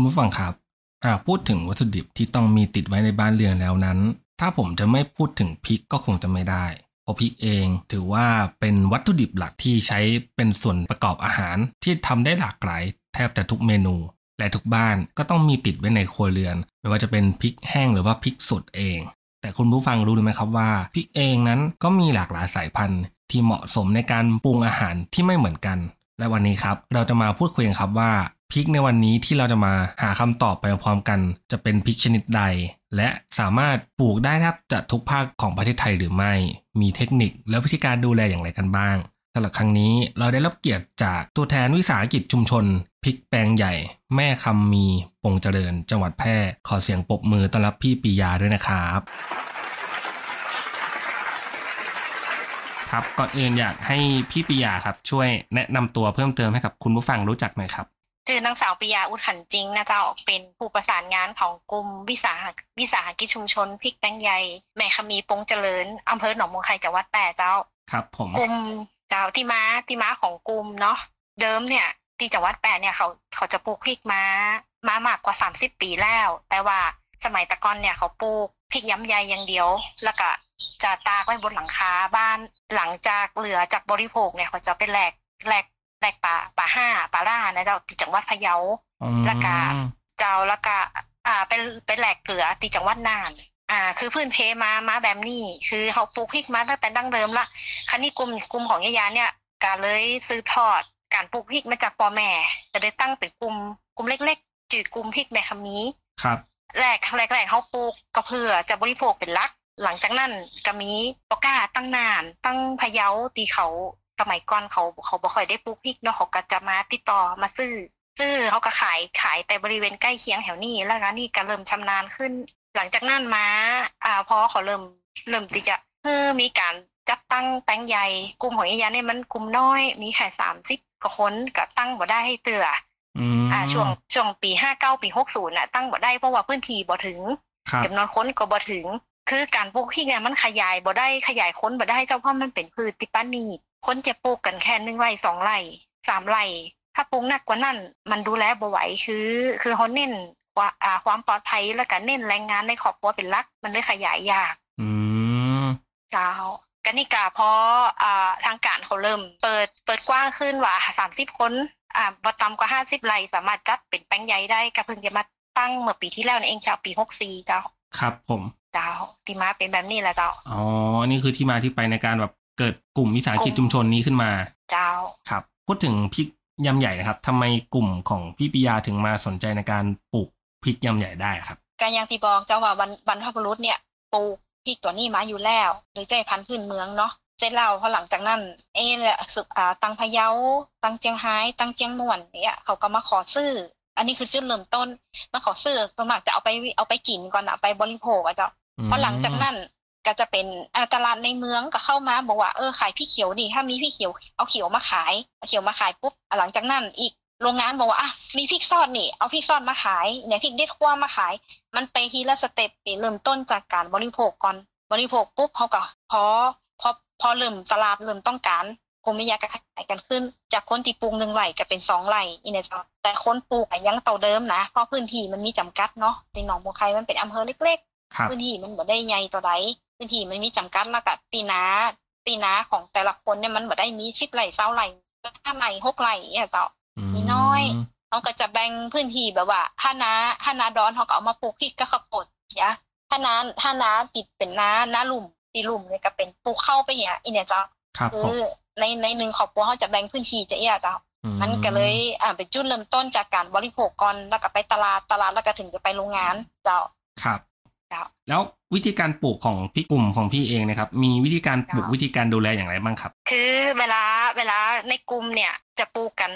คุณผู้ฟังครับหากพูดถึงวัตถุดิบที่ต้องมีติดไว้ในบ้านเรือนแล้วนั้น ถ้าผมจะไม่พูดถึงพริกก็คงจะไม่ได้เพราะพริกเองถือว่าเป็นวัตถุดิบหลักที่ใช้เป็นส่วนประกอบอาหารที่ทำได้หลากหลายแทบจะทุกเมนู และทุกบ้านก็ต้องมีติดไว้ในครัวเรือน ไม่ว่าจะเป็นพริกแห้งหรือว่าพริกสดเอง แต่คุณผู้ฟังรู้หรือไม่ครับว่าพริกเองนั้นก็มีหลากหลายสายพันธุ์ ที่เหมาะสมในการปรุงอาหารที่ไม่เหมือนกัน และวันนี้ครับเราจะมาพูดคุยกันครับว่า พริกในวันนี้ที่เราจะมาหาคำตอบไปพร้อมกัน จะเป็นพริกชนิดใด และสามารถปลูกได้แทบจะทุกภาคของประเทศไทยหรือไม่ มีเทคนิคและวิธีการดูแลอย่างไรกันบ้างสำหรับครั้งนี้เราได้รับเกียรติจากตัวแทนวิสาหกิจชุมชนพริกแปลงใหญ่ แม่คำมีปงเจริญ จังหวัดแพร่ขอเสียงปรบมือต้อนรับพี่ปียาด้วยนะครับครับก่อนอื่นอยากให้พี่ปิยาครับ ช่วยแนะนำตัวเพิ่มเติมให้กับคุณผู้ฟังรู้จักหน่อยครับ ชื่อนางสาวปิยาอุดขันจริงนะเจ้าเป็นผู้ประสานงานของกลุ่มวิสาหวิสาหกิจชุมชนพริกแป้งใหญ่แม่คมีปงเจริญอำเภอหนองมงไข่จังหวัดแปรเจ้า ครับ ผมกลุ่มเจ้าที่มาที่มาของกลุ่มเนาะเดิมเนี่ยที่จังหวัดแปรเนี่ยเขาเขาจะปลูกพริกมามามากกว่าสามสิบปีแล้ว แต่ว่าสมัยตะกอนเนี่ยเขาปลูกพริกย้ำใยอย่างเดียว แล้วก็จะตากไว้บนหลังคาบ้านหลังจากเหลือจากบริโภคเนี่ยเขาจะเป็นแหลกแหลก แหลกป่าป่าห้าป่าล่านะเจ้าที่จังหวัดพะเยาแล้วก็เจ้าแล้วก็อ่าเป็นเป็นแหลกเกลือที่จังหวัดน่านอ่า คือพื้นเพมามาแบบนี้คือเขาปลูกพริกมาตั้งแต่ดั้งเดิมละคันนี้กลุ่มกลุ่มของยายาเนี่ยก็เลยซื้อทอดการปลูกพริกมาจากพ่อแม่จะได้ตั้งเป็นกลุ่มกลุ่มเล็ก ๆ จืดกลุ่มพริกแม่คำนี้ครับแรกแรกแรกเขาปลูกก็เพื่อจะบริโภคเป็นหลัก หลังจากนั้นก็มีปก้าตั้งนาน ตั้งพะเยาตีเขา สมัยก่อนเขาเขาบ่ค่อยได้ปลูกพริกเนาะเขาก็จะมาติดต่อมาซื้อ ซื้อเขาก็ขายขายแต่บริเวณใกล้เคียงแถวนี้แล้วก็นี่ก็เริ่มชำนาญขึ้น หลังจากนั้นมาอ่าพอเขาเริ่มเริ่มที่จะเออมีการจัดตั้งแปลงใหญ่กลุ่มของยายาเนี่ยมันกลุ่มน้อย มีแค่สามสิบกว่าคนก็ตั้งบ่ได้ให้เตืออืมอ่าช่วงช่วงปีห้าเก้าปีหกศูนย์น่ะตั้งบ่ได้เพราะว่าพื้นที่บ่ถึงครับจำนวนคนก็บ่ถึง คือการปลูกพริกเนี่ยมันขยายบ่ได้ขยายคนบ่ได้เจ้าเพราะมันเป็นพืชติดป้านีด คนจะปลูกกันแค่หนึ่งไร่สองไร่สามไร่ถ้าปลูกหนักกว่านั้น มันดูแลบ่ไหวคือ คือเขาเน้นว่าอ่าความปลอดภัยแล้วก็เน้นแรงงานในครอบครัวเป็นหลัก มันเลยขยายยาก อืมเจ้ากันนี่กาพออ่าทางการเขาเริ่ม เปิดเปิดกว้างขึ้นว่าสามสิบคนอ่าบ่ต่ำกว่าห้าสิบไร่สามารถจัดเป็นแปลงใหญ่ได้ก็เพิ่งจะมาตั้งเมื่อปีที่แล้วนี่เองเจ้าปีหกสี่เจ้าครับผม เจ้าที่มาเป็นแบบนี้แหละเจ้าอ๋อนี่คือที่มาที่ไปในการแบบ เกิดกลุ่มวิสาหกิจชุมชนนี้ขึ้นมาเจ้าครับ พูดถึงพริกยำใหญ่นะครับทำไมกลุ่มของพี่ปิยาถึงมาสนใจในการปลูกพริกยำใหญ่ได้ครับการยังที่บอกเจ้าว่าบรรบรรพบุรุษเนี่ยปลูกพริกตัวนี้มาอยู่แล้วโดยใจพันธุ์พื้นเมืองเนาะเสร็จแล้วพอหลังจากนั้น เอแหละสึกอ่าตังพะเยาตังเจียงไฮ้ตังเจียงม่วนเนี่ยเขาก็มาขอซื้อ อันนี้คือจุดเริ่มต้นมาขอซื้อสวนมัครจะเอาไปเอาไปกินก่อนอะเอาไปบริโภคอะเจ้าพอหลังจากนั้น ก็จะเป็นอ่าตลาดในเมืองก็เข้ามาบอกว่าเออขายพี่เขียวดิถ้ามีพี่เขียวเอาเขียวมาขายเอาเขียวมาขายปุ๊บอะหลังจากนั้นอีกโรงงานบอกว่าอะมีพริกซอดนี่เอาพริกซอดมาขายเนี่ยพริกเด็ดขั้วมาขาย มันไปทีละสเต็ปไปเริ่มต้นจากการบริโภคก่อนบริโภคปุ๊บเขาก็พอพอพอเริ่มตลาดเริ่มต้องการคงไม่ยากก็ขายกันขึ้น จากคนที่ปลูกหนึ่งไร่ก็เป็นสองไร่อีเนี่ยจ้ะแต่คนปลูกอะยังเต่าเดิมนะเพราะพื้นที่มันมีจำกัดเนาะในหนองบัวไคมันเป็นอำเภอเล็กๆครับพื้นที่มันบ่ได้ใหญ่ตัวใด พื้นที่มันมีจำกัดแล้วก็ตีนาตีนาของแต่ละคนเนี่ยมันบ่ได้มีสิบไร่เศร้าไร่ห้าไร่หกไร่เนี่ยเจ้ามีน้อยเขาก็จะแบ่งพื้นที่แบบว่าถ้านาถ้านาดอนเขาก็เอามาปลูกพริกก็ข้าวโพดเสียถ้านาถ้านาติดเป็นนานาลุ่มตีลุ่มเนี่ยก็เป็นปลูกเข้าวไปเนี่ยอีเนี่ยเจ้าครับคืผมอในในหนึ่งครอบครัวเขาจะแบ่งพื้นที่จะเอี้ยเจ้ามันก็เลยอ่าเป็นจุดเริ่มต้นจากการบริโภคก่อนแล้วก็ไปตลาดตลาดแล้วก็ถึงจะไปโรงงานเจ้าครับเจ้า แล้ววิธีการปลูกของพี่กลุ่มของพี่เองนะครับ มีวิธีการปลูกเจ้าวิธีการดูแลอย่างไรบ้างครับ คือเวลาเวลาในกลุ่มเนี่ยจะปลูกกัน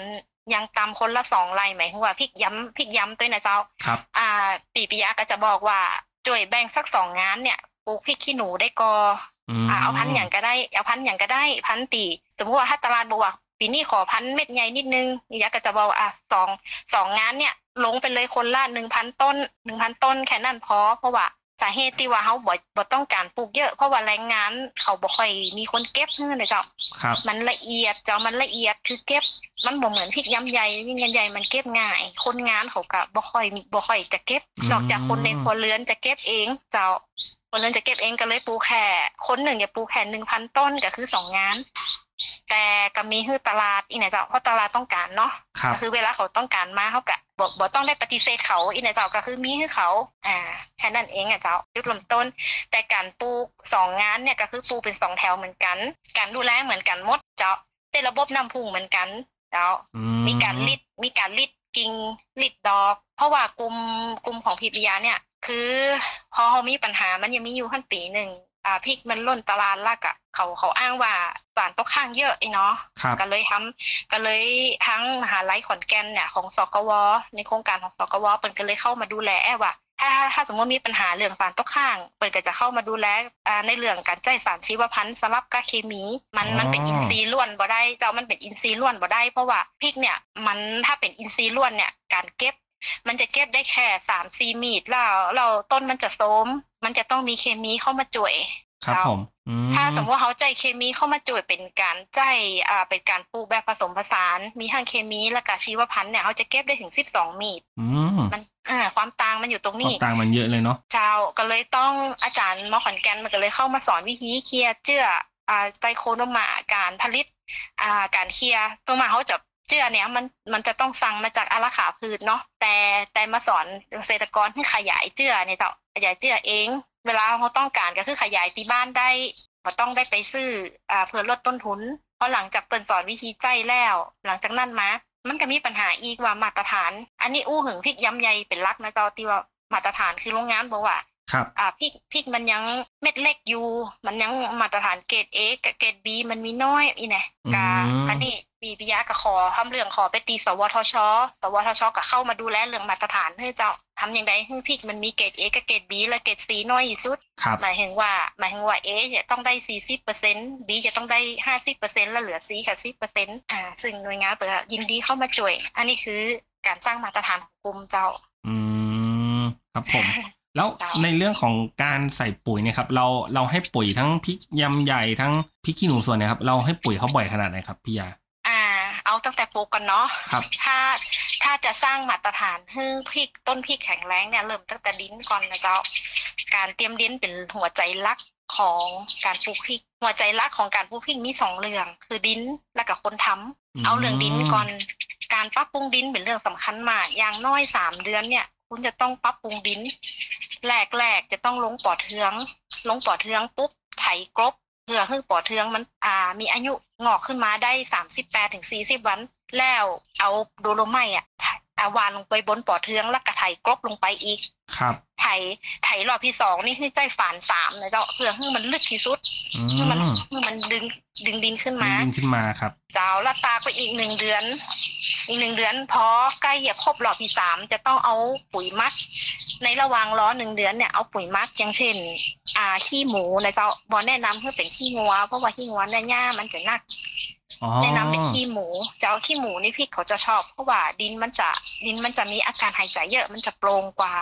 อยังตามคนละสองไร่หมายถึงว่าพริกย้ำพริกย้ำด้วยนะเจ้าครับ อ่า ปีปิยะก็จะบอกว่าจ่วยแบ่งสักสองงานเนี่ยปลูกพริกขี้หนูได้กอมอ่าเอาพันธุ์อย่างก็ได้ เอาพันธุ์อย่างก็ได้พันธุ์ตีสมมติว่าถ้าตลาดบอกว่าปีนี้ขอพันธุ์เม็ดใหญ่นิดนึงปิยะก็จะบอกว่าอะสองสองงานเนี่ยลงไปเลยคนละหนึ่งพันต้นหนึ่งพันต้นแค่นั้นพอเพราะว่า สาเหตุที่ว่าเขาบ่บ่ต้องการปลูกเยอะเพราะว่าแรงงานเขาบ่ค่อยมีคนเก็บเนื่อเลยเจ้าครับมันละเอียดเจ้ามันละเอียดคือเก็บ มันบ่เหมือนพริกยำใหญ่ยิ่งยำใหญ่มันเก็บง่าย คนงานเขาก็บ่ค่อยบ่ค่อยจะเก็บ นอกจากคนในครัวเรือนจะเก็บเองเจ้าคนเรือนจะเก็บเองก็เลยปลูกแค่คนหนึ่งอย่าปลูกแค่หนึ่งพันต้นก็คือสองงาน แต่ก็มีฮือตลาดอีกไหนเจ้าเพราะตลาดต้องการเนาะครับก็คือเวลาเขาต้องการมาเขากะบอกบอกต้องได้ปฏิเสธเขาอีกไหนเจ้าก็คือมีให้เขา อ่าแค่นั้นเองอะเจ้าจุดเริ่มต้น แต่การปลูกสองงานเนี่ยก็คือปลูกเป็นสองแถวเหมือนกัน การดูแลเหมือนกันหมดเจ้าแต่ระบบน้ำพุ่งเหมือนกันเจ้าอืมีการลิดมีการลิดกิ่งลิดดอก เพราะว่ากลุ่มกลุ่มของพีปิยาเนี่ย คือ พอเขามีปัญหามันยังมีอยู่ขั้นปีหนึ่ง อ่าพริกมันล่นตลาดลักอะเขาเขาอ้างว่าสารตกค้างเยอะไอ้เนาะครับก็เลยทำก็เลยทั้งมหาลัยขอนแก่นเนี่ยของสกว ในโครงการของสกวเปินก็เลยเข้ามาดูแลว่าถ้าถ้าสมมติมีปัญหาเรื่องสารตกค้างเปินก็จะเข้ามาดูแลอ่าในเรื่องการใช้สารชีวพันธุ์สลับกับเคมี มันมันเป็นอินทรีย์ล้วนบ่ได้เจ้ามันเป็นอินทรีย์ล้วนบ่ได้เพราะว่าพริกเนี่ยมันถ้าเป็นอินทรีย์ล้วนเนี่ยการเก็บ มันจะเก็บได้แค่สามสี่มีดแล้วเราต้นมันจะโทรมมันจะต้องมีเคมีเข้ามาจ่วยครับผมอืถ้าสมมติว่าเขาใจเคมีเข้ามาจ่วยเป็นการใจอ่าเป็นการปลูกแบบผสมผสาน มีทั้งเคมีและกชีวพันธุ์เนี่ยเขาจะเก็บได้ถึงสิบสองมีดอืมมันอ่าความต่างมันอยู่ตรงความนี้ต่างมันเยอะเลยเนาะเจ้าก็เลยต้องอาจารย์มอขอนแก่นมันก็เลยเข้ามาสอนวิธีเคลียร์เจื้ออ่าไตโคโนมาการผลิตอ่าการเคลียร์ตัวมาเขาจะ เจื้อเนี่ยมันมันจะต้องสั่งมาจากอาราขาพืชเนาะแต่แต่มาสอนเกษตรกรให้ขยายเจื้อเนี่ยเจ้าขยายเจื้อเอง เวลาเขาต้องการก็คือขยายที่บ้านได้บ่ต้องได้ไปซื้ออ่าเพื่อลดต้นทุนเพราะหลังจากเปิดสอนวิธีใจแล้ว หลังจากนั้นมามันก็มีปัญหาอีกว่ามาตรฐาน อันนี้อู้หึงพริกย้ำใยเป็นหลักนะเจ้าที่ว่ามาตรฐานคือโรงงานบอกว่าครับอ่าพริกพริกมันยังเม็ดเล็กอยู่ มันยังมาตรฐานเกรดเอกับเกรดบีมันมีน้อยอีเนี่ยกาอืมอันนี้ ปีปิยะก็ขอทำเรื่องขอไปตีสวทช สวทชก็เข้ามาดูแลเรื่องมาตรฐานให้เจ้าทำอย่างไรให้พริกมันมีเกรดเอกับเกรดบีและเกรดซีน้อยที่สุดครับหมายถึงว่าหมายถึงว่าเอจะต้องได้สี่สิบเปอร์เซ็นต์บีจะต้องได้ห้าสิบเปอร์เซ็นต์แล้วเหลือซีค่ะสิบเปอร์เซ็นต์อ่าซึ่งหน่วยงานเปิดยินดีเข้ามาช่วย อันนี้คือการสร้างมาตรฐานของกลุ่มเจ้า อืมครับผมแล้วเจ้าในเรื่องของการใส่ปุ๋ยเนี่ยครับเราเราให้ปุ๋ยทั้งพริกยำใหญ่ทั้งพริกขี้หนูส่วนเนี่ยครับเราให้ปุ๋ยเขาบ่อยขนาดไหนครับพี่ยาอ่า เอาตั้งแต่ปลูกกันเนาะครับ ถ้าถ้าจะสร้างมาตรฐานให้พริกต้นพริกแข็งแรงเนี่ยเริ่มตั้งแต่ดินก่อนนะเจ้า การเตรียมดินเป็นหัวใจหลักของการปลูกพริก หัวใจหลักของการปลูกพริกมีสองเรื่อง คือดินและกับคนทำอืม เอาเรื่องดินก่อนการปรับปรุงดินเป็นเรื่องสำคัญมาก อย่างน้อยสามเดือนเนี่ย คุณจะต้องปรับปรุงดินแรกๆจะต้องลงปอเทือง ลงปอเทืองปุ๊บไถกรบ เพื่อให้ปอดเทืองมันอ่า มีอายุงอกขึ้นมาได้สามสิบแปดถึงสี่สิบวัน แล้วเอาโดโลไมอะ อาวานลงไปบนปอเทืองแล้วก็ไถกรบลงไปอีก ครับไถไถรอบที่สองนี่ให้ใจฝานสามนะเจ้าเพื่อให้มันลึกที่สุดอืให้มันมให้มันดึงดึงดินขึ้นมาดินขึ้นมาครับ เจ้าละตากไปอีกหนึ่งเดือน อีกหนึ่งเดือน พอใกล้จะครบรอบที่สามจะต้องเอาปุ๋ยหมักในระหว่างล้อหนึ่งเดือนเนี่ยเอาปุ๋ยหมักอย่างเช่น อ่าขี้หมูนะเจ้าบอแนะนำให้เป็นขี้งัวเพราะว่าขี้งัวเนี่ยหญ้ามันจะหนัก อ๋อแนะนำเป็นขี้หมู จะเอาขี้หมูนี่พี่เขาจะชอบ เพราะว่าดินมันจะดินมันจะมีอาการหายใจเยอะมันจะโปร่งกว่า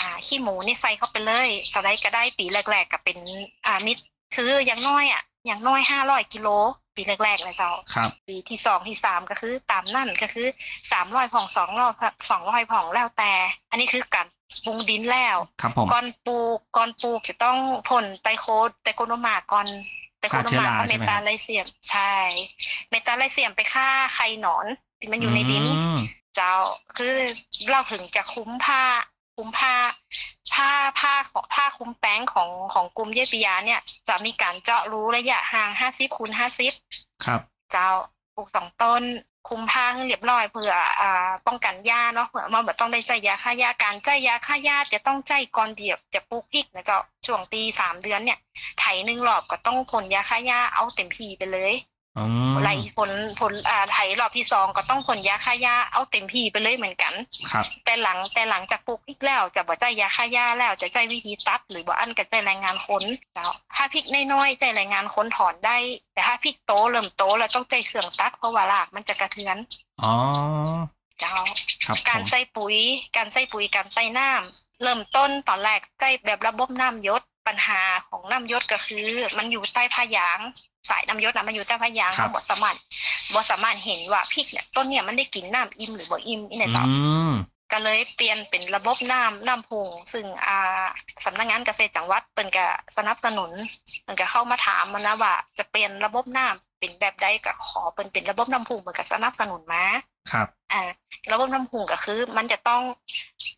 อ่า ขี้หมูนี่ใส่เข้าไปเลยก็ได้ก็ได้ปีแรก ๆก็เป็นอ่ามิดคืออย่างน้อยอะอย่างน้อยห้าร้อยกิโลปีแรกๆนะเจ้าครับปีที่สองที่สามก็คือ ตามนั่นก็คือสามร้อยผ่องสองร้อยสองร้อยผ่องแล้วแต่ อันนี้คือการปรุงดินแล้วครับผมก่อนปลูกก่อนปลูกจะต้องพ่นไตโคไตโคโนมาก่อน ไตโคโนมาก็เมตาไลเซียม ใช่ เมตาไลเซียมไปฆ่าไข่หนอนที่มันอยู่ในดินอืมเจ้าคือเราถึงจะคุ้มผ้า คุ้มผ้า ผ้าผ้าของผ้าคุ้มแป้งของของกลุ่มเยปิยาเนี่ย จะมีการเจาะรู้ระยะห่างห้าสิบคูณห้าสิบครับ เจ้าปลูกสองต้น คุมผ้าให้เรียบร้อยเพื่ออ่าป้องกันยาเนาะเผื่อมาแบบต้องได้ใจยาฆ่ายาการใจยาฆ่ายาจะต้องใจก่อนเดียบจะปลูกพริกนะเจ้าช่วงตีสามเดือนเนี่ยไถหนึ่งรอบก็ต้องพ่นยาฆ่ายาเอาเต็มที่ไปเลย ไหลผลผลอ่าไถรอบที่สองก็ต้องพ่นยาฆ่ายาเอาเต็มที่ไปเลยเหมือนกันครับ แต่หลังแต่หลังจากปลูกพริกแล้วจะบ่ใจยาฆ่าหญ้าแล้วจะใจวิธีตัด หรือบ่อันก็ใจแรงงานค้นเจ้าถ้าพริกน้อยๆใจแรงงานค้นถอนได้ แต่ถ้าพริกโตเริ่มโตแล้วต้องใจเครื่องตัดเพราะว่ารากมันจะกระเทือนอ๋อเจ้าครับผการมใส่ปุ๋ย การใส่ปุ๋ยการใส่น้ำเริ่มต้นตอนแรกใส่แบบระบบน้ำยศ ปัญหาของน้ำยศก็คือ มันอยู่ใต้ผ้ายาง สายน้ำยศนะมันอยู่ใต้ผ้ายางเราบ่สามารถบ่สามารถเห็นว่าพริกเนี่ยต้นเนี่ยมันได้กินน้ำอิ่มหรือบ่อิ่มนี่นะเจ้าอืมก็เลยเปลี่ยนเป็นระบบน้ำน้ำพุงซึ่งอ่าสำนักงานเกษตรจังหวัดเป็นก็สนับสนุนเป็นก็เข้ามาถามมันนะว่า จะเปลี่ยนระบบน้ำเป็นแบบใดก็ขอเป็นเป็นระบบน้ำพุงเป็นก็สนับสนุนมาครับอ่าระบบน้ำพุงก็คือ มันจะต้อง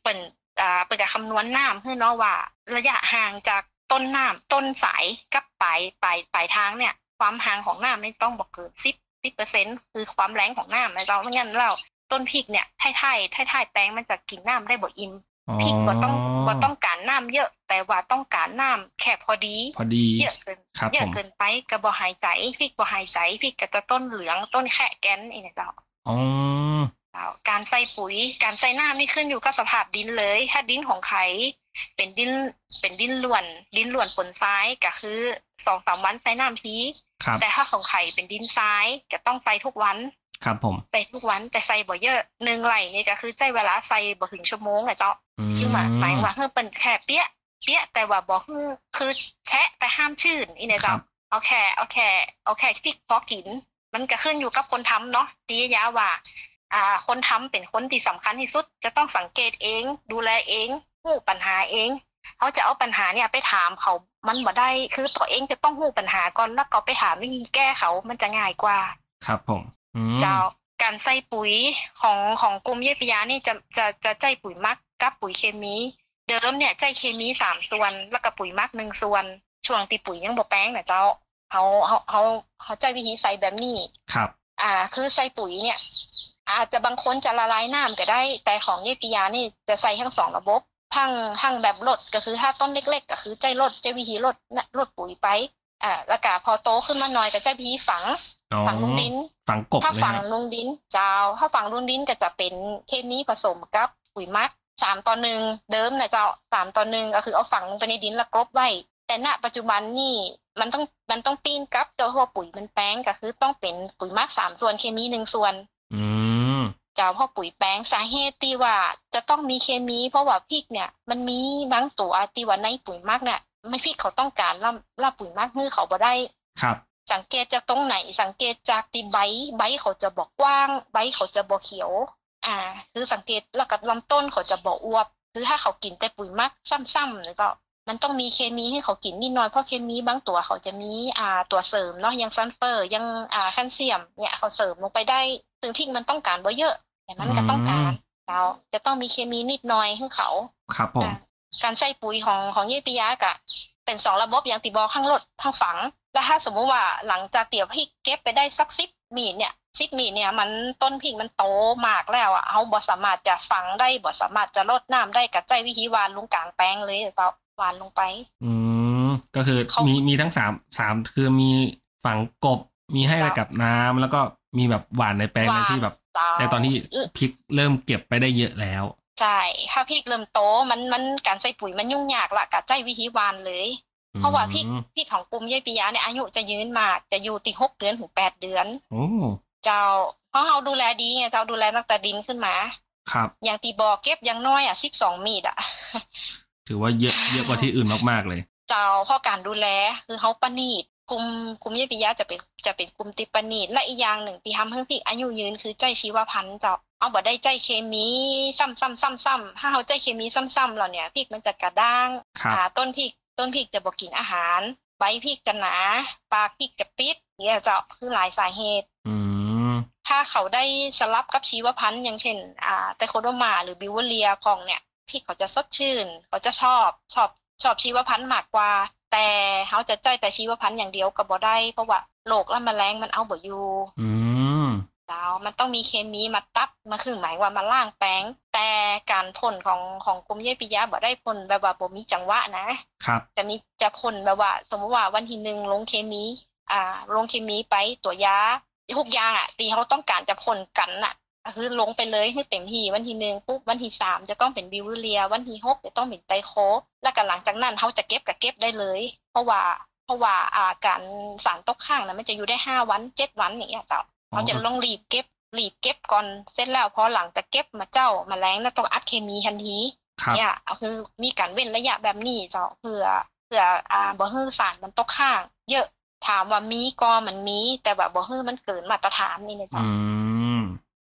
เป็นอ่าเป็นการคำนวณน้ำให้เนาะว่า ระยะห่างจาก ต้นน้ำต้นสายกับปลายปลายปลายทางเนี่ย ความห่างของน้ำไม่ต้องบอกเกินสิบสิบเปอร์เซ็นคือความแรงของน้ำนะเจ้าไม่งั้นเราต้นพริกเนี่ยท้ายท้ายท้ายท้ายๆแปลงมันจะกินน้ำได้บ่อิ่มอ๋อพริกบ่ต้องบ่ต้องการน้ำเยอะ แต่ว่าต้องการน้ำแค่พอดี พอดีเยอะเกินครับเยผอะมเกินไปก็บ่หายใจพริกบ่หายใจพริกก็จะต้นเหลืองต้นแค่แกนนี่นะเจ้าอ๋อเจ้า การใส่ปุ๋ย การใส่น้ำนี่ขึ้นอยู่กับสภาพดินเลย ถ้าดินของใครเป็นดินเป็นดินล้วน ดินล้วนปนทรายก็คือสองสามวันใส่น้ำทีครับแต่ถ้าของใครเป็นดินทรายก็ต้องใส่ทุกวัน ครับ ผมใส่ทุกวันแต่ใส่บ่เยอะหนึ่งไหลนี่ก็คือใจเวลาใส่บ่ถึงชั่วโมงอะเจ้าอืมคือหมายหมายว่าเฮ้เป็นแค่เปี้ยเปี้ยแต่ว่าบ่คือคือแชะแต่ห้ามชื่นอีเนี่ยครัเจ้าบเอาแค่เอาแค่เอาแค่พริกพอกิน มันก็ขึ้นอยู่กับคนทำเนาะตียาว่าอ่า คนทำเป็นคนที่สำคัญที่สุด จะต้องสังเกตเอง ดูแลเองหู้ปัญหาเอง เขาจะเอาปัญหาเนี่ยไปถามเขามันบ่ได้คือตัวเองจะต้องหู้ปัญหาก่อนแล้วก็ไปถามวิธีแก้เขามันจะง่ายกว่า ครับผมอืมเจ้าการใส่ปุ๋ยของของกรมเยี่ปยานี่จะจะจะใจปุ๋ยหมักกับปุ๋ยเคมี เดิมเนี่ยใจเคมีสามส่วน แล้วก็ปุ๋ยหมักหนึ่งส่วน ช่วงตีปุ๋ยยังบ่แป้งนะเจ้าเขาเขาเขาเขาใจวิธีใส่แบบนี้ครับ อ่า คือใส่ปุ๋ยเนี่ย อาจจะบางคนจะละลายน้ำก็ได้ แต่ของเยี่ปยานี่จะใส่ทั้งสองระบบทั้งทั้งแบบลดก็คือถ้าต้นเล็ก ๆ ก็คือใจลดใจวิธีลดนะลดปุ๋ยไปอ่าแล้วก็พอโตขึ้นมาหน่อยก็ใจวิธีฝังอ๋อฝังลงดินฝังกบถ้าเลยฝังฮะลงดินเจ้า ถ้าฝังลงดินก็จะเป็นเคมีผสมกับปุ๋ยหมักสามต่อหนึ่งเดิมนะเจ้าสามต่อหนึ่งก็คือเอาฝังลงไปในดินแล้วกลบไว้แต่ณปัจจุบันนี่มันต้องมันต้องปีนกับเจ้าหัวปุ๋ยมันแป้งก็คือต้องเป็นปุ๋ยหมักสามส่วนเคมีหนึ่งส่วน อืมเจ้าเพราะปุ๋ยแป้งสาเหตุที่ว่าจะต้องมีเคมี เพราะว่าพริกเนี่ย มันมีบางตัวที่ว่าในปุ๋ยหมักเนี่ยไม่พริกเขาต้องการล่ำล่าปุ๋ยหมักคือเขาบ่ได้ครับ สังเกตจากตรงไหน สังเกตจากที่ใบใบเขาจะบอกกว้าง ใบเขาจะบอกเขียว อ่า คือสังเกตแล้วกับลำต้นเขาจะบอกอวบ คือถ้าเขากินแต่ปุ๋ยหมักซ้ำๆเนี่ยก็ มันต้องมีเคมีให้เขากินนิดหน่อยเพราะเคมีบางตัวเขาจะมีอ่าตัวเสริมเนาะอยังซัลเฟอร์อยังอ่าแคลเซียมเนี่ยเขาเสริมลงไปได้ซึ่งพริกมันต้องการบ่เยอะ แต่มันก็ต้องการเราจะต้องมีเคมีนิดหน่อยให้เขาครับผมอะการใส่ปุ๋ยของของเยปิยากะเป็นสองระบบอย่างติบอกข้างรถข้างฝัง แล้วถ้าสมมุติว่าหลังจากเกี่ยวพริกเก็บไปได้สักสิบมีดเนี่ยสิบมีดเนี่ยมันต้นพริกมันโตมากแล้วอะเขาบ่สามารถจะฝังได้บ่สามารถจะลดน้ำได้กับใจวิธีหวานลงกลางแปลงเลยเจ้าห วานลงไป อืมก็คือเขามีมีทั้งสามสามคือมีฝังกบมีให้ไปกับน้ำแล้วก็มีแบบหวานในแปลงหวานที่แบบเจ้าแต่ตอนที่อื้อพริกเริ่มเก็บไปได้เยอะแล้วใช่ถ้าพริกเริ่มโตมันมันการใส่ปุ๋ยมันยุ่งยากละกับใจวิธีหวานเลย เพราะว่าพริกอืมพริกของกลุ่มเยปิยาเนี่ยอายุจะยืนมากจะอยู่ที่หกเดือนถึงแปดเดือนโอ้เจ้าเพราะเราดูแลดีไงเจ้าดูแลตั้งแต่ดินขึ้นมา ครับ อย่างตีบอกเก็บอย่างน้อยอะสิบสองมีดอะ ถือว่าเยอะเยอะกว่าที่อื่นมากๆเลย เจ้าเพราะการดูแลคือเขาประณีตกลุ่มกลุ่มเยปิยะจะเป็นจะเป็นกลุ่มติประณีตและอีกอย่างหนึ่งที่ทำให้พริกอายุยืนคือใจชีวพันธุ์เจ้าเอาบ่ได้ใจเคมีซ้ำซ้ำซ้ำซ้ำถ้าเขาใจเคมีซ้ำซ้ำเราเนี่ยพริกมันจะกระด้างครับอ่าต้นพริกต้นพริกจะบอกกินอาหารใบพริกจะหนาปากพริกจะปิดเนี่ยเจ้าคือหลายสาเหตุอืมถ้าเขาได้สลับกับชีวพันธุ์อย่างเช่น อ่าไตโคโดมาหรือบิวเลียพองเนี่ย พี่เขาจะสดชื่น เขาจะชอบชอบชอบชีวพันธุ์มากกว่า แต่เขาจะใจแต่ชีวพันธุ์อย่างเดียวก็บ่ได้ เพราะว่าโรคและแมลงมันเอาบ่อยู่อืมแล้วมันต้องมีเคมีมาตัดมาคือหมายว่ามาล่างแป้งแต่การพ่นของของกรมเยปิยะบ่ได้พ่นแบบว่าบ่มีจังหวะนะครับจะมีจะพ่นแบบว่า สมมติว่าวันที่หนึ่งลงเคมี อ่า ลงเคมีไปตัวยาทุกอย่างอะตีเขาต้องการจะพ่นกันน่ะ คือลงไปเลยให้เต็มที่วันที่หนึ่งปุ๊บวันที่สามจะต้องเป็นบิวเรีย วันที่หกจะต้องเป็นไตโค แล้วก็หลังจากนั้นเขาจะเก็บกับเก็บได้เลย เพราะว่าเพราะว่าอ่าการสารตกค้างนะมันจะอยู่ได้ห้าวันเจ็ดวันอย่างเงี้ยเจ้าอ๋อเขาจะต้องรีบเก็บรีบเก็บก่อนเสร็จแล้วพอหลังจากเก็บมาเจ้ามาแล้งแล้วต้องอัดเคมีทันทีครับเนี่ยคือมีการเว้นระยะแบบนี้เจ้าเพื่อเพื่ออ่าบ่ให้สารมันตกค้าง เยอะถามว่ามีก็มันมีแต่แบบบ่ให้มันเกินมาตรฐานนี่นะเจ้า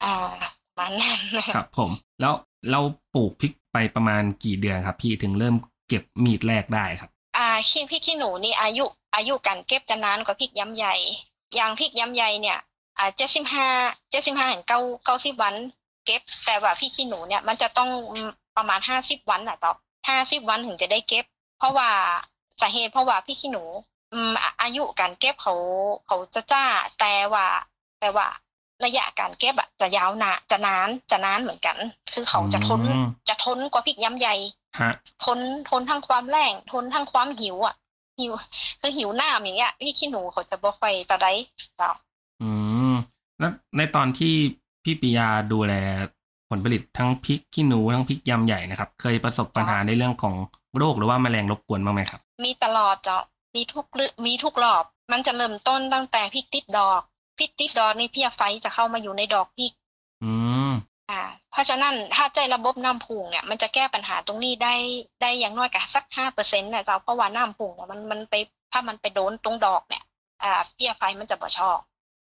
อืมอ่าประมันนั้นครับ ผม แล้วเราปลูกพริกไปประมาณกี่เดือนครับ พี่ถึงเริ่มเก็บมีดแรกได้ครับ อ่าขี้พริกขี้หนูนี่อายุอายุการเก็บจะนานกว่าพริกย้ำใหญ่ อย่างพริกย้ำใหญ่เนี่ยอ่าเจ็ดสิบห้าเจ็ดสิบห้าถึงเก้าเก้าสิบวันเก็บ แต่ว่าพริกขี้หนูเนี่ยมันจะต้องประมาณห้าสิบวันอะต่อห้าสิบวันถึงจะได้เก็บ เพราะว่าสาเหตุเพราะว่าพริกขี้หนูอืมอะอายุการเก็บเขาเขาจะจ้าแต่ว่าแต่ว่า ระยะการเก็บอะจะยาวนาจะนานจะนานเหมือนกัน คือเขาจะทนอืมจะทนกว่าพริกย้ำใหญ่ฮะทนทนทั้งความแรงทนทั้งความหิวอะหิว คือหิวน้ำอย่างเงี้ยพี่ขี้หนูเขาจะบ่ค่อยตะไดเจ้าอืมแล้วในตอนที่พี่ปิยาดูแลผลผลิตทั้งพริกขี้หนูทั้งพริกยำใหญ่นะครับ เคยประสบปัญหาในเรื่องของโรคหรือว่าแมลงรบกวนบ้างไหมครับ มีตลอดเจ้ามีทุกฤมีทุกรอบ มันจะเริ่มต้นตั้งแต่พริกติดดอก พริกติดดอกนี่เพี้ยไฟจะเข้ามาอยู่ในดอกพริก อืมอ่า เพราะฉะนั้นถ้าใจระบบน้ำพุงเนี่ยมันจะแก้ปัญหาตรงนี้ได้ได้อย่างน้อยกับสักห้าเปอร์เซ็นต์นะเจ้าเพราะว่าน้ำพุงเนี่ยมันมันไปถ้ามันไปโดนตรงดอกเนี่ย อ่า เพี้ยไฟมันจะบ่ชอบ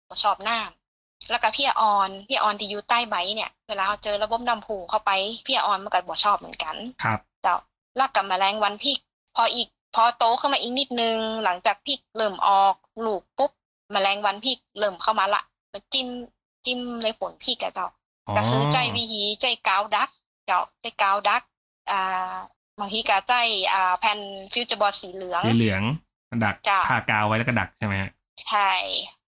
บ่ชอบน้ำแล้วก็เพี้ยออนเพี้ยออนที่อยู่ใต้ใบเนี่ยเวลาเราเจอระบบน้ำพุงเข้าไปเพี้ยออนมันก็บ่ชอบเหมือนกันครับเจ้าแล้วกับแมลงวันพริก พออีกพอโตขึ้นมาอีกนิดนึงหลังจากพริกเริ่มออกลูกปุ๊บ แมลงวันพริกเริ่มเข้ามาละมาจิ้มจิ้มเลยผลพริกอะเจ้าก็คือใจวิธีใจกาวดัก เจ้าใจกาวดัก อ่าบางทีก็ใจอ่าแผ่น future board สีเหลืองสีเหลืองดักจ้ะทากาวไว้แล้วก็ดักใช่ไหมฮะใช่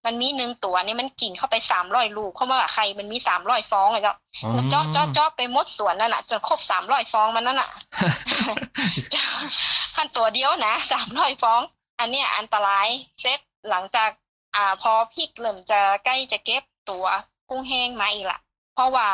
มันมีหนึ่งตัวนี่มันกินเข้าไปสามร้อยลูกเพราะว่าไข่มันมีสามร้อยฟองเลยเจ้าอ๋อแล้วเจาะเจาะเจาะไปหมดสวนนั่นน่ะจนครบสามร้อยฟองมันนั่นน่ะขั้นตัวเดียวนะสามร้อยฟอง อันเนี้ยอันตรายเซตหลังจาก อ่าพอพริกเริ่มจะใกล้จะเก็บตัวกุ้งแห้งมาอีกละเพราะว่า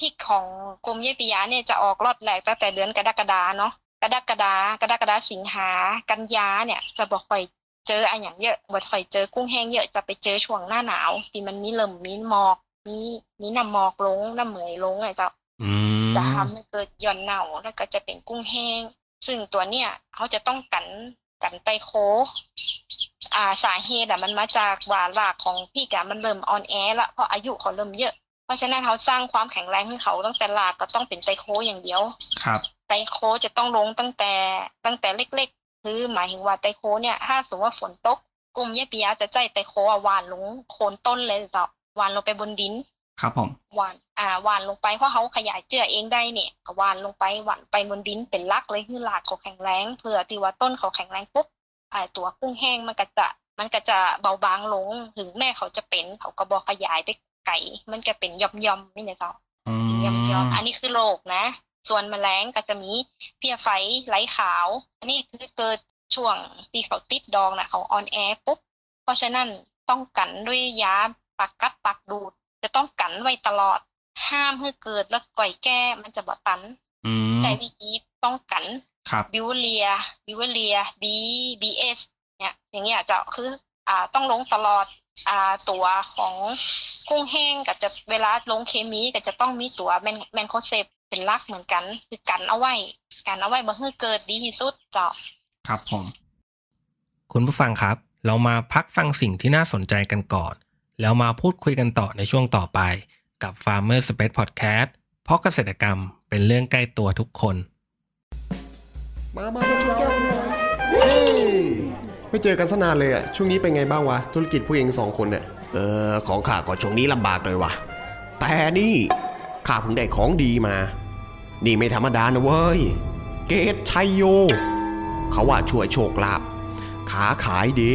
พริกของกรมเยปิยาเนี่ยจะออกรอดแรกตั้งแต่เดือนกรกฎาเนาะกรกฎากรกฎาสิงหากันยาเนี่ย จะบอกค่อยเจออันอย่างเยอะบ่ค่อยเจอกุ้งแห้งเยอะจะไปเจอช่วงหน้าหนาวที่มันมีเริ่มมีหมอกมีมีน้ำหมอกลงน้ำเหมยลงอะไงเจ้าจะทำให้เกิดย่อนเหน่าแล้วก็จะเป็นกุ้งแห้ง ซึ่งตัวเนี้ยเขาจะต้องกันกันไตโค อ่าสาเหตุอะมันมาจากว่ารากของพี่กะมันเริ่มอ่อนแอละเพราะอายุเขาเริ่มเยอะ เพราะฉะนั้นเขาสร้างความแข็งแรงให้เขาตั้งแต่รากก็ต้องเป็นไตโคอย่างเดียวครับไตโคจะต้องลงตั้งแต่ตั้งแต่เล็กๆ คือหมายถึงว่าไตโคเนี่ยถ้าสมมติว่าฝนตกกลุ่มเยปิยะจะใจไตโคอะหวานลงโคนต้นเลยจ้ะหวานลงไปบนดินครับผมหวานอ่าหวานลงไปเพราะเขาขยายเจือเองได้เนี่ยก็หวานลงไปหวานไปบนดินเป็นลักเลยคือหลากเขาแข็งแรงเพื่อที่ว่าต้นเขาแข็งแรงปุ๊บ อ่าตัวกุ้งแห้งมันก็จะ มันก็จะเบาบางลงถึงแม่เขาจะเป็นเขาก็บอกขยายไปไก่มันจะเป็นย่อมย่อมๆนี่นะจ๊ะอืมย่อมย่อมๆอันนี้คือโรคนะ ส่วนแมลงก็จะมีเพี้ยไฟไรขาว อันนี้คือเกิดช่วงที่เขาติดดอกน่ะเขาอ่อนแอปุ๊บเพราะฉะนั้นต้องกันด้วยยาปากกัดปากดูด จะต้องกันไว้ตลอดห้ามให้เกิดแล้วก่อยแก้มันจะบ่ตันอืม ใช้วิธีป้องกันครับ Beauveria Beauveria BBS เนี่ยอย่างเงี้ยจะคืออ่าต้องลงตลอดอ่าตัวของกุ้งแห้งก็จะเวลาลงเคมีก็จะต้องมีตัวแมน mancozeb เป็นหลักเหมือนกัน คือกันเอาไว้กันเอาไว้บ่ให้เกิดดีที่สุดเจ้าครับผม คุณผู้ฟังครับ เรามาพักฟังสิ่งที่น่าสนใจกันก่อน แล้วมาพูดคุยกันต่อในช่วงต่อไปกับ Farmer Space Podcast เพราะเกษตรกรรมเป็นเรื่องใกล้ตัวทุกคน มามามาชนแก้วกันหน่อยเฮ้ยไม่เจอกันสนานเลยอะช่วงนี้เป็นไงบ้างวะ ธุรกิจพวกเองสองคนเนี่ยเออ ของข้าก็ช่วงนี้ลำบากหน่อยวะแต่นี่ข้าเพิ่งได้ของดีมา นี่ไม่ธรรมดานะเว้ย เกตชัยโย เขาว่าช่วยโชคลาภขาขายดี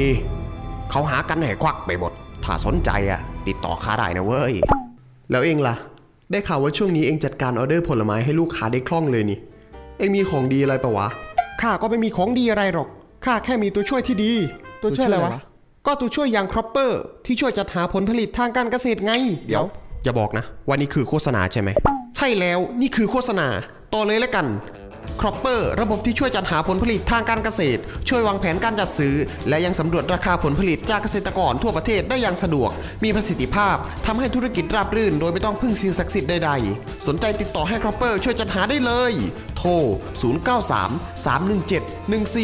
เขาหากันให้ควักไปหมด ถ้าสนใจอะติดต่อข้าได้นะเว้ย แล้วเองล่ะ ได้ข่าวว่าช่วงนี้เองจัดการออเดอร์ผลไม้ให้ลูกค้าได้คล่องเลยนี่ เองมีของดีอะไรปะวะ ข้าก็ไม่มีของดีอะไรหรอก ข้าแค่มีตัวช่วยที่ดี ตัวช่วยอะไรวะ ก็ตัวช่วยอย่าง Cropper ที่ช่วยจัดหาผลผลิตทางการเกษตรไง เดี๋ยว อย่าบอกนะว่านี่คือโฆษณาใช่ไหม ใช่แล้ว นี่คือโฆษณา ต่อเลยแล้วกัน Cropper ระบบที่ช่วยจัดหาผลผลิตทางการเกษตร ช่วยวางแผนการจัดซื้อ และยังสำรวจราคาผลผลิตจากเกษตรกรทั่วประเทศได้อย่างสะดวก มีประสิทธิภาพทำให้ธุรกิจราบรื่น โดยไม่ต้องพึ่งสิ่งศักดิ์สิทธิ์ใดๆ สนใจติดต่อให้ Cropper ช่วยจัดหาได้เลย โทร 093 317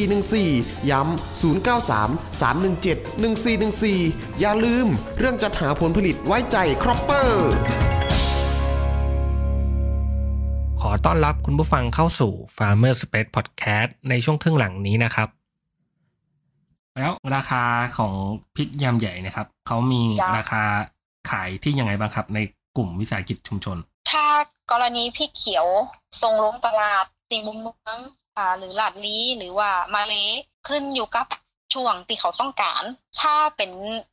1414 ย้ำ093 317 1414 อย่าลืม เรื่องจัดหาผลผลิตไว้ใจครอปเปอร์ ขอต้อนรับคุณผู้ฟังเข้าสู่ Farmer Space Podcast ในช่วงครึ่งหลังนี้นะครับ แล้วราคาของพริกยำใหญ่นะครับ เขามีจ้ะราคาขายที่ยังไงบ้างครับ ในกลุ่มวิสาหกิจชุมชน ถ้ากรณีพริกเขียวส่งลงตลาดสี่มุมเมืองอ่าหรือลาดลีหรือว่ามาเลขึ้นอยู่กับ ช่วงที่เขาต้องการ ถ้าเป็น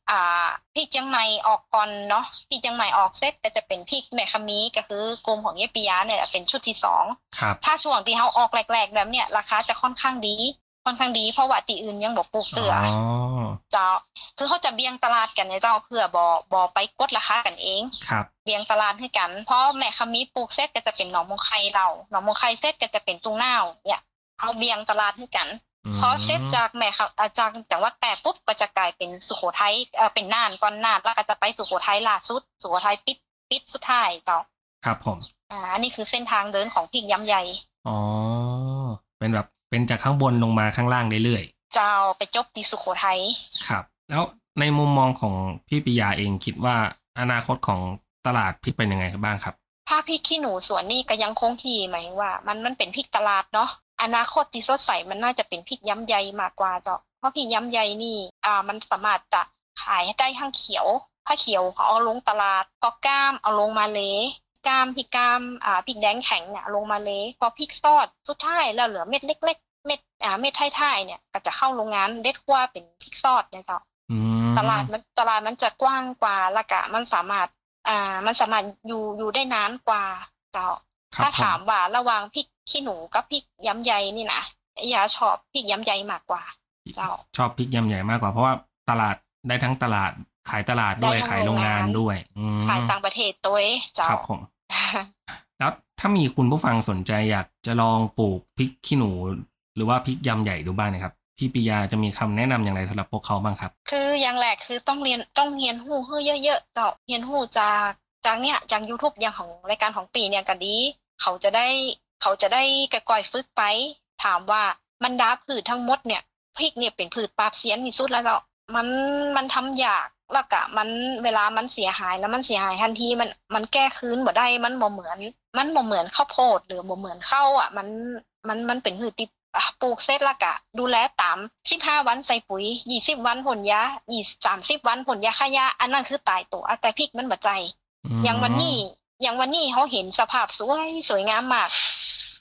อ่าพริกเจียงใหม่ออกก่อนเนาะพริกเจียงใหม่ออกเสร็จก็จะเป็นพริกแมคคามีก็คือกลุ่มของเยปิยาเนี่ยเป็นชุดที่สองครับถ้าช่วงที่เขาออกแรกๆแบบเนี้ยราคาจะค่อนข้างดีค่อนข้างดีเพราะว่าตีอื่นยังบอกปลูกเตือออ๋อเจ้าคือเขาจะเบียงตลาดกันเนี่ยเจ้าเพื่อบอบอไปกดราคากันเองครับเบียงตลาดให้กัน เพราะแม่คำมีปลูกเซตก็จะเป็นหนองมงไคเราหนองมงไคเซตก็จะเป็นตุงนาวเนี่ยเอาเบียงตลาดให้กันอืม พอเซตจากแม่ครับอ่าจากจังหวัดแปดปุ๊บก็จะกลายเป็นสุโขทัยเออเป็นน่านก่อนน่านแล้วก็จะไปสุโขทัยล่าสุด สุโขทัยปิดปิดสุดท้ายเจ้าครับผมอ่าอันนี้คือเส้นทางเดินของพริกย้ำใหญ่อ๋อเป็นแบบเป็นจากข้างบนลงมาข้างล่างเรื่อยเจ้าไปจบที่สุโขทัยๆครับ แล้วในมุมมองของพี่ปิยาเองคิดว่าอนาคตของตลาดพริกเป็นยังไงบ้างครับถ้าพริกขี้หนูสวนนี่ก็ยังคงที่หมายว่า มันมันเป็นพริกตลาดเนาะ อนาคตที่สดใสมันน่าจะเป็นพริกย้ำใยมากกว่าเจ้าเพราะพริกย้ำใยนี่อ่ามันสามารถจะขายได้ทั้งเขียวถ้าเขียวเขาเอาลงตลาดพอก้ามเอาลงมาเลยก้ามพริกก้ามอ่าพริกแดงแข็งเนี่ยเอาลงมาเลยพอพริกซอดสุดท้ายแล้วเหลือเม็ดเล็ก ๆ เม็ดอ่าเม็ดท้ายๆเนี่ยก็จะเข้าโรงงานเด็ดกว่าเป็นพริกซอดเนี่ยเจ้าอืมตลาดมันตลาดมันจะกว้างกว่าและกะมันสามารถอ่ามันสามารถอยู่อยู่ได้นานกว่าเจ้าครับถ้าผถามว่าระหว่างพริก ขี้หนูกับพริกย้ำใยนี่นะยาชอบพริกย้ำใยมากกว่า เจ้า ชอบพริกยำใหญ่มากกว่าเพราะว่าตลาดได้ทั้งตลาดขายตลาดด้วยได้ทั้งขายโรงงานโรงงานด้วยอืมขายต่างประเทศตัวเองเจ้าครับผมแล้วถ้ามีคุณผู้ฟังสนใจอยากจะลองปลูกพริกขี้หนู หรือว่าพริกยำใหญ่ดูบ้างนะครับพี่ปิยาจะมีคำแนะนำอย่างไรสำหรับพวกเขาบ้างครับ คืออย่างแรกคือต้องเรียนต้องเรียนหู้ให้เยอะๆเจ้าเรียนหู้จากจากเนี่ยจาก YouTube อย่างของรายการของปีเนี่ยก็ดี เขาจะได้ เขาจะได้กระก่อยฝึกไป ถามว่ามันดาพืชทั้งหมดเนี่ยพริกเนี่ยเป็นพืชปราบเสียนที่สุดแล้วเจ้ามันมันทำยากแล้วก็มันเวลามันเสียหายแล้วมันเสียหายทันทีมันมันแก้คืนบ่ได้มันบ่เหมือน มันบ่เหมือนข้าวโพดหรือบ่เหมือนข้าวอะ มันมันมันเป็นพืชที่อะปลูกเสร็จและกะ ดูแลตามสิบห้าวันใส่ปุ๋ยยี่สิบวันผลยายี่สามสิบวันผลยาฆ่ายาอันนั้นคือตายตัวแต่พริกมันบ่ใจอย่างวันนี้ อย่างวันนี้เขาเห็นสภาพสวยสวยงามมาก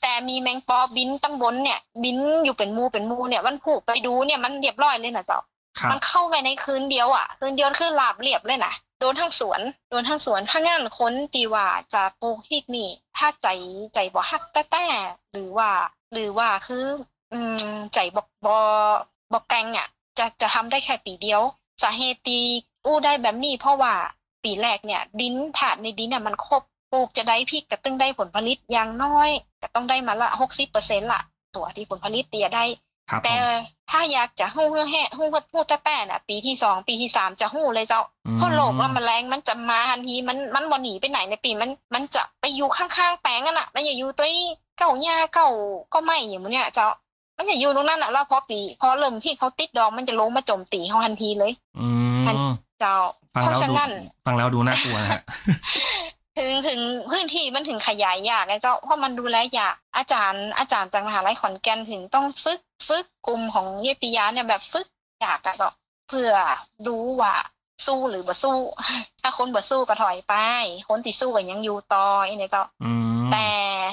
แต่มีแมงปอบินตั้งบนเนี่ย บินอยู่เป็นหมูเป็นหมูเนี่ยวันผูกไปดูเนี่ยมันเรียบร้อยเลยนะเจ้าครับมันเข้าไปในคืนเดียวอะ คืนเดียวคือลาบเรียบเลยนะโดนทั้งสวน โดนทั้งสวนถ้างั้นคนตีว่าจะปลูกพริกนี่ ถ้าใจใจบ่ฮักแต่แต่หรือว่า หรือว่าคือ อืมใจบ่บ่บ่แกร่งอะ จะจะทำได้แค่ปีเดียวสาเหตุที่อู้ได้แบบนี้เพราะว่า ปีแรกเนี่ยดินถาดในดินเนี่ยมันครบปลูกจะได้พริกก็ต้องได้ผลผลิตอย่างน้อยก็ต้องได้มาละหกสิบเปอร์เซ็นต์ละตัวที่ผลผลิตเตียได้ครับผแต่มถ้าอยากจะหู้เฮือแห่หู้หู้แต่แต่น่ะ ปีที่สองปีที่สามจะหู้เลยเจ้าอืมเพราะโรคว่าแมลงมันจะมาทันทีมันมันบ่หนีไปไหนในปีมันมันจะไปอยู่ข้างๆแปลงกันน่ะ มันอย่าอยู่ตัวอีเก่าหญ้าเก่าก็ไม่อย่างนี้เนี่ยเจ้ามันอย่าอยู่ตรงนั้นน่ะแล้วพอปีพอเริ่มที่เขาติดดอกมันจะลงมาโจมตีเขาทันทีเลยอืมันม เจ้า ฟังเพราะแล้วฉะดูนั้นฟังแล้วดูน่ากลัวนะฮะถึงถึงพื้นที่มันถึงขยายยากไงเจ้าเพราะมันดูแลยากอาจารย์ อาจารย์จากมหาลัยขอนแก่นถึงต้องฝึกฝึกกลุ่มของเยปิยาเนี่ยแบบฝึกยากอะเจ้าเพื่อดูว่าสู้หรือบ่สู้ ถ้าคนบ่สู้ก็ถอยไป คนที่สู้ก็ยังอยู่ต่อไอ้เนี่ยเจ้าอืมแต่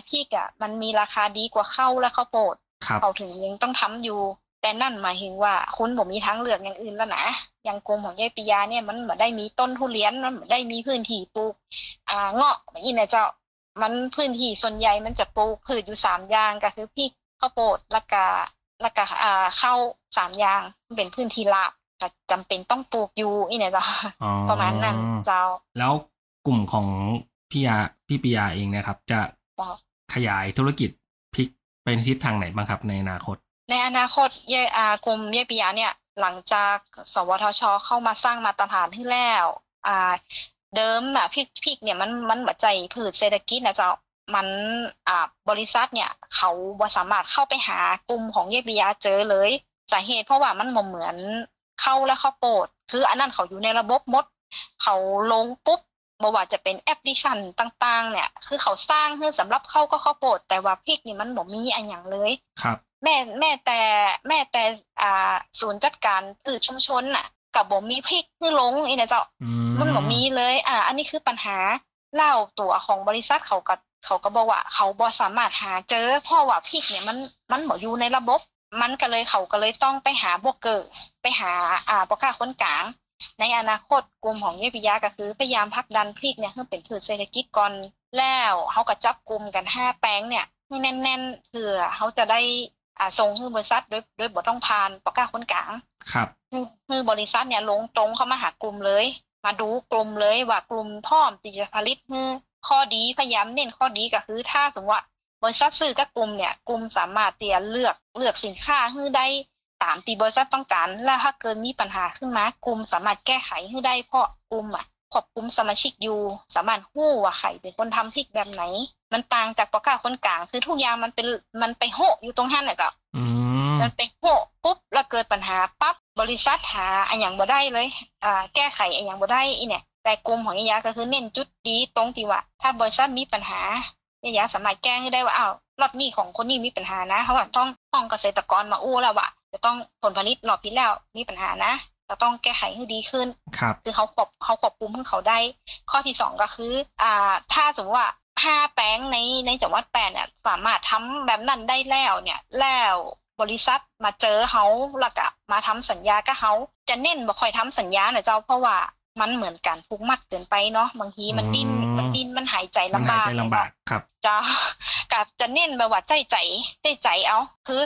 พี่กะมันมีราคาดีกว่าข้าวและข้าวโพดครับเขาถึงยังต้องทำอยู่ แต่นั่นหมายถึงว่าคุณบ่มีทางเลือกอย่างอื่นแล้วนะอย่างกรมของยายปิยาเนี่ยมันบ่ได้มีต้นทุเรียนมันบ่ได้มีพื้นที่ปลูกอ่าเงาะแบบนี้นะเจ้ามันพื้นที่ส่วนใหญ่มันจะปลูกพืชอยู่สามอย่างก็คือพริกข้าวโพดและกาและกาอ่าข้าวสามอย่างมันเป็นพื้นที่ราบก็จำเป็นต้องปลูกอยู่นี่นะเจ้าอ๋อประมาณนั้นเจ้า แล้วกลุ่มของพี่ยาพี่ปิยาเองนะครับ จะเจ้าขยายธุรกิจพลิกไปในทิศทางไหนบ้างครับในอนาคต ในอนาคตเยอากรมเยปิยาเนี่ย หลังจากสวทช เข้ามาสร้างมาตรฐานที่แล้วอ่าเดิมอะพริกพิกเนี่ยมันมันหัวใจพืชเศรษฐกิจนะเจ้ามันอ่าบริษัทเนี่ย เขาบ่สามารถเข้าไปหากลุ่มของเยปิยาเจอเลยสาเหตุเพราะว่ามันเหมือนเข้าและเข้าโปดคืออันนั้นเขาอยู่ในระบบมด เขาลงปุ๊บบ่ว่าจะเป็นแอปพลิชันต่าง ๆ เนี่ย คือเขาสร้างเพื่อสำหรับเข้าก็เข้าโปดแต่ว่าพริกนี่มันบ่มีอันอย่างเลยครับ แม่แม่แต่แม่แต่อ่าศูนย์จัดการพืชชุมชนน่ะกับบ่มีพริกคือลงอีนะเจ้าอืมันบ่มีเลย อ่า อันนี้คือปัญหาเล่าตัวของบริษัทเขาก็เขาก็บอกว่า เขาบ่สามารถหาเจอเพราะว่าพริกเนี่ยมันมันบ่อยู่ในระบบ มันก็เลยเขาก็เลยต้องไปหาโบรกเกอร์ไปหาอ่าพ่อค้าคนกลาง ในอนาคตกลุ่มของเยปิยาก็คือพยายามผลักดันพริกเนี่ยให้เป็นพืชเศรษฐกิจก่อนแล้วเขาก็จับกลุ่มกันห้าแปลงเนี่ยให้แน่น ๆเพื่อเขาจะได้ อ่าส่งให้บริษัทโดยโดยบ่ต้องผ่านพ่อค้าคนกลางครับคือคือบริษัทเนี่ยลงตรงเข้ามาหากลุ่มเลย มาดูกลุ่มเลยว่ากลุ่มพร้อมที่จะผลิตคือข้อดีพยายามเน้นข้อดีก็คือถ้าสมมติว่าบริษัทซื้อกับกลุ่มเนี่ยกลุ่มสามารถเตียเลือกเลือกสินค้าให้ได้ตามที่บริษัทต้องการและถ้าเกิดมีปัญหาขึ้นมากลุ่มสามารถแก้ไขให้ได้เพราะกลุ่มอะขอบกลุ่มสมาชิกอยู่ สามารถหู้ว่าใครเป็นคนทำพริกแบบไหน มันต่างจากปอกาคนกลางคือทุกอย่างมันเป็นมันไปโหอยู่ตรงนั้นแหละก็อืมมันไปโหะปุ๊บแล้วเกิดปัญหาปั๊บบริษัทหาอันอย่างบ่ได้เลยอ่าแก้ไขอันอย่างบ่ได้อีเนี่ย แต่กลุ่มของยายาก็คือเน้นจุดดีตรงที่ว่า ถ้าบริษัทมีปัญหายายาสามารถแก้ให้ได้ว่าอ้าวรอบนี้ของคนนี้มีปัญหานะเขาก็ต้องต้องเกษตรกรมาอู้แล้วว่าจะต้องผลผลิตรอบที่แล้วมีปัญหานะจะต้องแก้ไขให้ดีขึ้นครับคือเขาควบเขาควบคุมให้เขาได้ ข้อที่สองก็คือ อ่า ถ้าสมมติว่า ห้าแปลงในในจังหวัดแปดเนี่ยสามารถทำแบบนั้นได้แล้วเนี่ยแล้วบริษัทมาเจอเขาแล้วก็มาทำสัญญากับเขาจะเน้นบ่ค่อยทำสัญญานะเจ้าเพราะว่ามันเหมือนการผูกมัดเกินไปเนาะบางทีมันดิ้นอืมมันดิ้นมันหายใจมันลำหายบากใจลำบากครับจะกับจะเน้นแบบว่าใจใจใจใจเอาคือ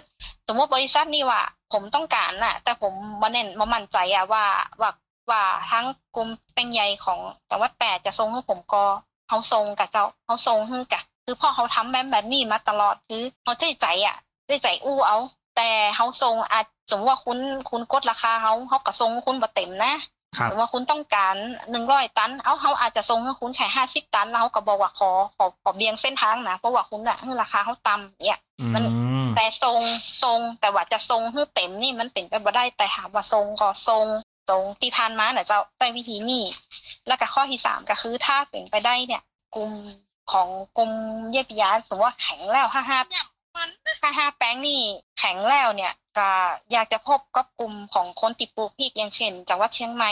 สมมติบริษัทนี่ว่า ผมต้องการน่ะ แต่ผมมาเน้นมามั่นใจอะว่าว่าว่าทั้งกลุ่มเป็นใหญ่ของจังหวัดแปดจะส่งให้ผมก็ เขาทรงกับเจ้าเขาทรงให้กะ คือพ่อเขาทำแบบแบบนี้มาตลอดคือเขาใจใจอะใจใจอู้เอา แต่เขาทรงอาจสมมติว่าคุณคุณกดราคาเขาเขาก็ทรงคุณบ่เต็มนะครับหรือว่าคุณต้องการหนึ่งร้อยตัน เอาเขาอาจจะส่งให้คุณแค่ห้าสิบตัน แล้วเขาก็บอกว่าขอขอขอเบี่ยงเส้นทางนะ เพราะว่าคุณอะให้ราคาเขาต่ำเนี่ยอืมันมแต่ทรงทรงแต่ว่าจะทรงให้เต็มนี่มันเป็นไปบ่ได้แต่ถามว่าทรงก็ทรง ทรงที่ผ่านมาเนี่ยจะใช้วิธีนี้แล้วก็ข้อที่สามก็คือถ้าเป็นไปได้เนี่ย กลุ่มของกลุ่มเย็บยาสมมติว่าแข็งแล้วห้าห้าห้าห้าแป้งนี่แข็งแล้วเนี่ยก็อยากจะพบกับกลุ่มของคนติดปลูกพริกอย่างเช่นจังหวัดเชียงใหม่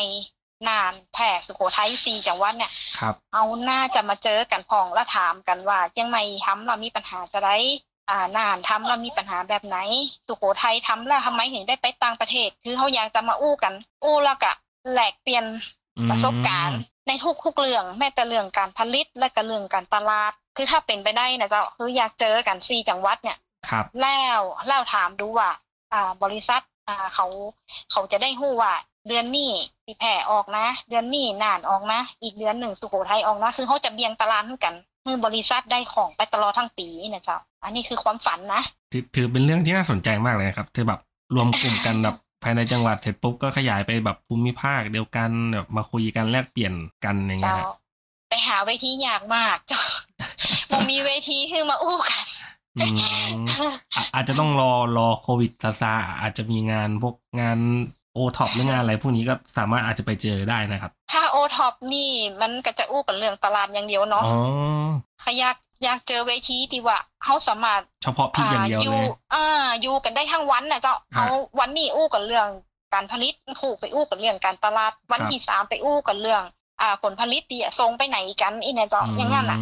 น่านแพร่สุโขทัยสี่จังหวัดเนี่ยครับเอาหน้าจะมาเจอกันพองแล้วถามกันว่าเชียงใหม่ทำเรามีปัญหาจะได้ อ่าน่านทำเรามีปัญหาแบบไหน สุโขทัยทำแล้วทำไมถึงได้ไปต่างประเทศ คือเขาอยากจะมาอู้กัน อู้แล้วก็แลกเปลี่ยนอืมประสบการณ์ในทุกๆเรื่องแม้แต่เรื่องการผลิตและก็เรื่องการตลาด คือถ้าเป็นไปได้นะเจ้าคืออยากเจอกันสี่จังหวัดเนี่ยครับแล้วแล้วถามดูว่า อ่า บริษัท อ่าเขาเขาจะได้หู้ว่า เดือนนี้สิแผ่ออกนะ เดือนนี้น่านออกนะ อีกเดือนหนึ่งสุโขทัยออกนะ คือเขาจะเบียงตารางให้กัน คือบริษัทได้ของไปตลอดทั้งปีนะเจ้า อันนี้คือความฝันนะถือถือเป็นเรื่องที่น่าสนใจมากเลยนะครับที่แบบรวมกลุ่มกันแบบภายในจังหวัดเสร็จปุ๊บก็ขยายไปแบบภูมิภาคเดียวกันแบบมาคุยกันแลกเปลี่ยนกันอย่างเงี้เจ้ายครับไปหาเวทียากมากเจ้าบ่มีเวทีคือมาอู้กันอืมอะอาจจะต้องรอรอโควิดซาซาอาจจะมีงานพวกงาน โอท็อปหรืองานอะไรพวกนี้ก็สามารถอาจจะไปเจอได้นะครับ ถ้าโอท็อปนี่มันก็จะอู้กันเรื่องตลาดอย่างเดียวเนาะอ๋อขอยากอยากเจอเวทีที่ว่าเขาสามารถเฉพาะพี่อย่างเดียวเลยอ่าอยู่กันได้ทั้งวันนะเจ้าฮะเอาวันนี้อู้กันเรื่องการผลิตคู่ไปอู้กันเรื่องการตลาด วันครับที่สามไปอู้กันเรื่อง อ่าผลผลิตที่จะส่งไปไหนกันอีเนี่ยเจ้าอย่างงั้นน่ะ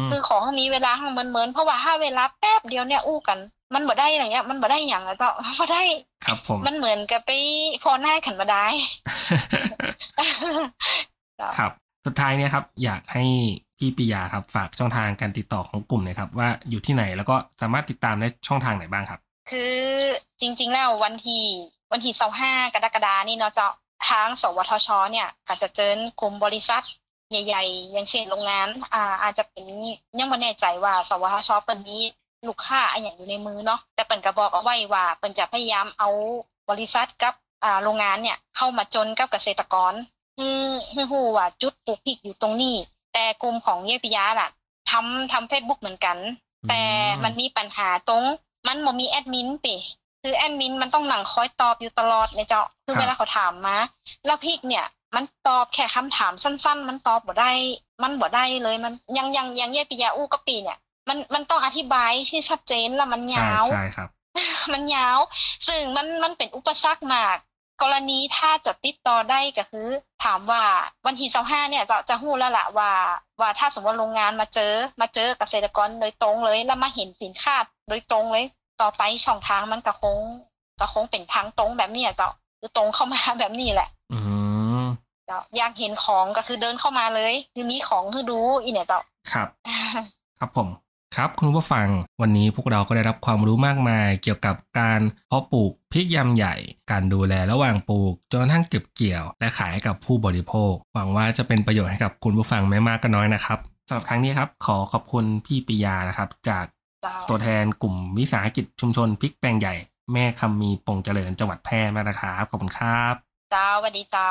มคือขอให้มีเวลาให้เหมือนๆเพราะว่าถ้าเวลาแป๊บเดียวเนี่ยอู้กัน มันบ่ได้อะไรเงี้ยมันบ่ได้อย่างอะเจ้าบ่ได้ ครับผม มันเหมือนกับไปพอหน้าขันบ่ได้ครับ สุดท้ายเนี่ยครับ อยากให้พี่ปิยาครับ ฝากช่องทางการติดต่อของกลุ่มหนะครับ ว่าอยู่ที่ไหนแล้วก็สามารถติดตามได้ช่องทางไหนบ้างครับ คือจริง ๆ แล้ววันที่วันที่25กรกฎานี่เนาะเจ้าทางสวทช เนี่ยก็จะเจิญกลุ่มบริษัทใหญ่ ๆ อย่างเช่นโรงงาน อ่า อาจจะเป็นยังบ่แน่ใจว่า สวทชเปิ้นมี ลูกค้าอะไรอย่างอยู่ในมือเนาะแต่เปิ้นก็บอกเอาไว้ว่าเปิ้นจะพยายามเอาบริษัทกับอ่าโรงงานเนี่ยเข้ามาจนกับเกษตรกรฮือฮือฮู้ว่าจุดปลูกพริกอยู่ตรงนี้ แต่กลุ่มของเยปิยาล่ะทำทำ Facebook เหมือนกัน แต่มันมีปัญหาตรงมันบ่มีแอดมินเปคือแอดมินมันต้องหนังคอยตอบอยู่ตลอดเลยเจ้าคือเวลาเขาถามมา แล้วพริกเนี่ย มันตอบแค่คำถามสั้น ๆ มันตอบบ่ได้ มันบ่ได้เลยมันยังยังยังเยปิยาอู้กะปีเนี่ย มันมันต้องอธิบายที่ชัดเจนแล้วมันใช่ยาวใช่ครับ มันยาว ซึ่งมันมันเป็นอุปสรรคมาก กรณีถ้าจะติดต่อได้ก็คือ ถามว่าวันที่25เนี่ยจะจะหู้แล้วล่ะว่า ว่าถ้าสมมติโรงงานมาเจอ มาเจอเกษตรกรโดยตรงเลย แล้วมาเห็นสินค้าโดยตรงเลย ต่อไปช่องทางมันก็คงก็คงเป็นทางตรงแบบนี้อะเจ้าคือตรงเข้ามาแบบนี้แหละ อืมเจ้าอยากเห็นของก็คือเดินเข้ามาเลยคือมีของคือดูอีเนี่ยเจ้าครับ ครับผม ครับคุณผู้ฟังวันนี้พวกเราก็ได้รับความรู้มากมาย เกี่ยวกับการเพาะปลูกพริกยำใหญ่ การดูแลระหว่างปลูกจนกระทั่งเก็บเกี่ยว และขายให้กับผู้บริโภค หวังว่าจะเป็นประโยชน์ให้กับคุณผู้ฟังไม่มากก็น้อยนะครับสำหรับครั้งนี้ครับขอขอบคุณพี่ปิยานะครับ จากตัวแทนกลุ่มวิสาหกิจชุมชนพริกแปลงใหญ่ แม่คำมีปงเจริญจังหวัดแพร่มากนะครับขอบคุณครับ เจ้าสวัสดีเจ้า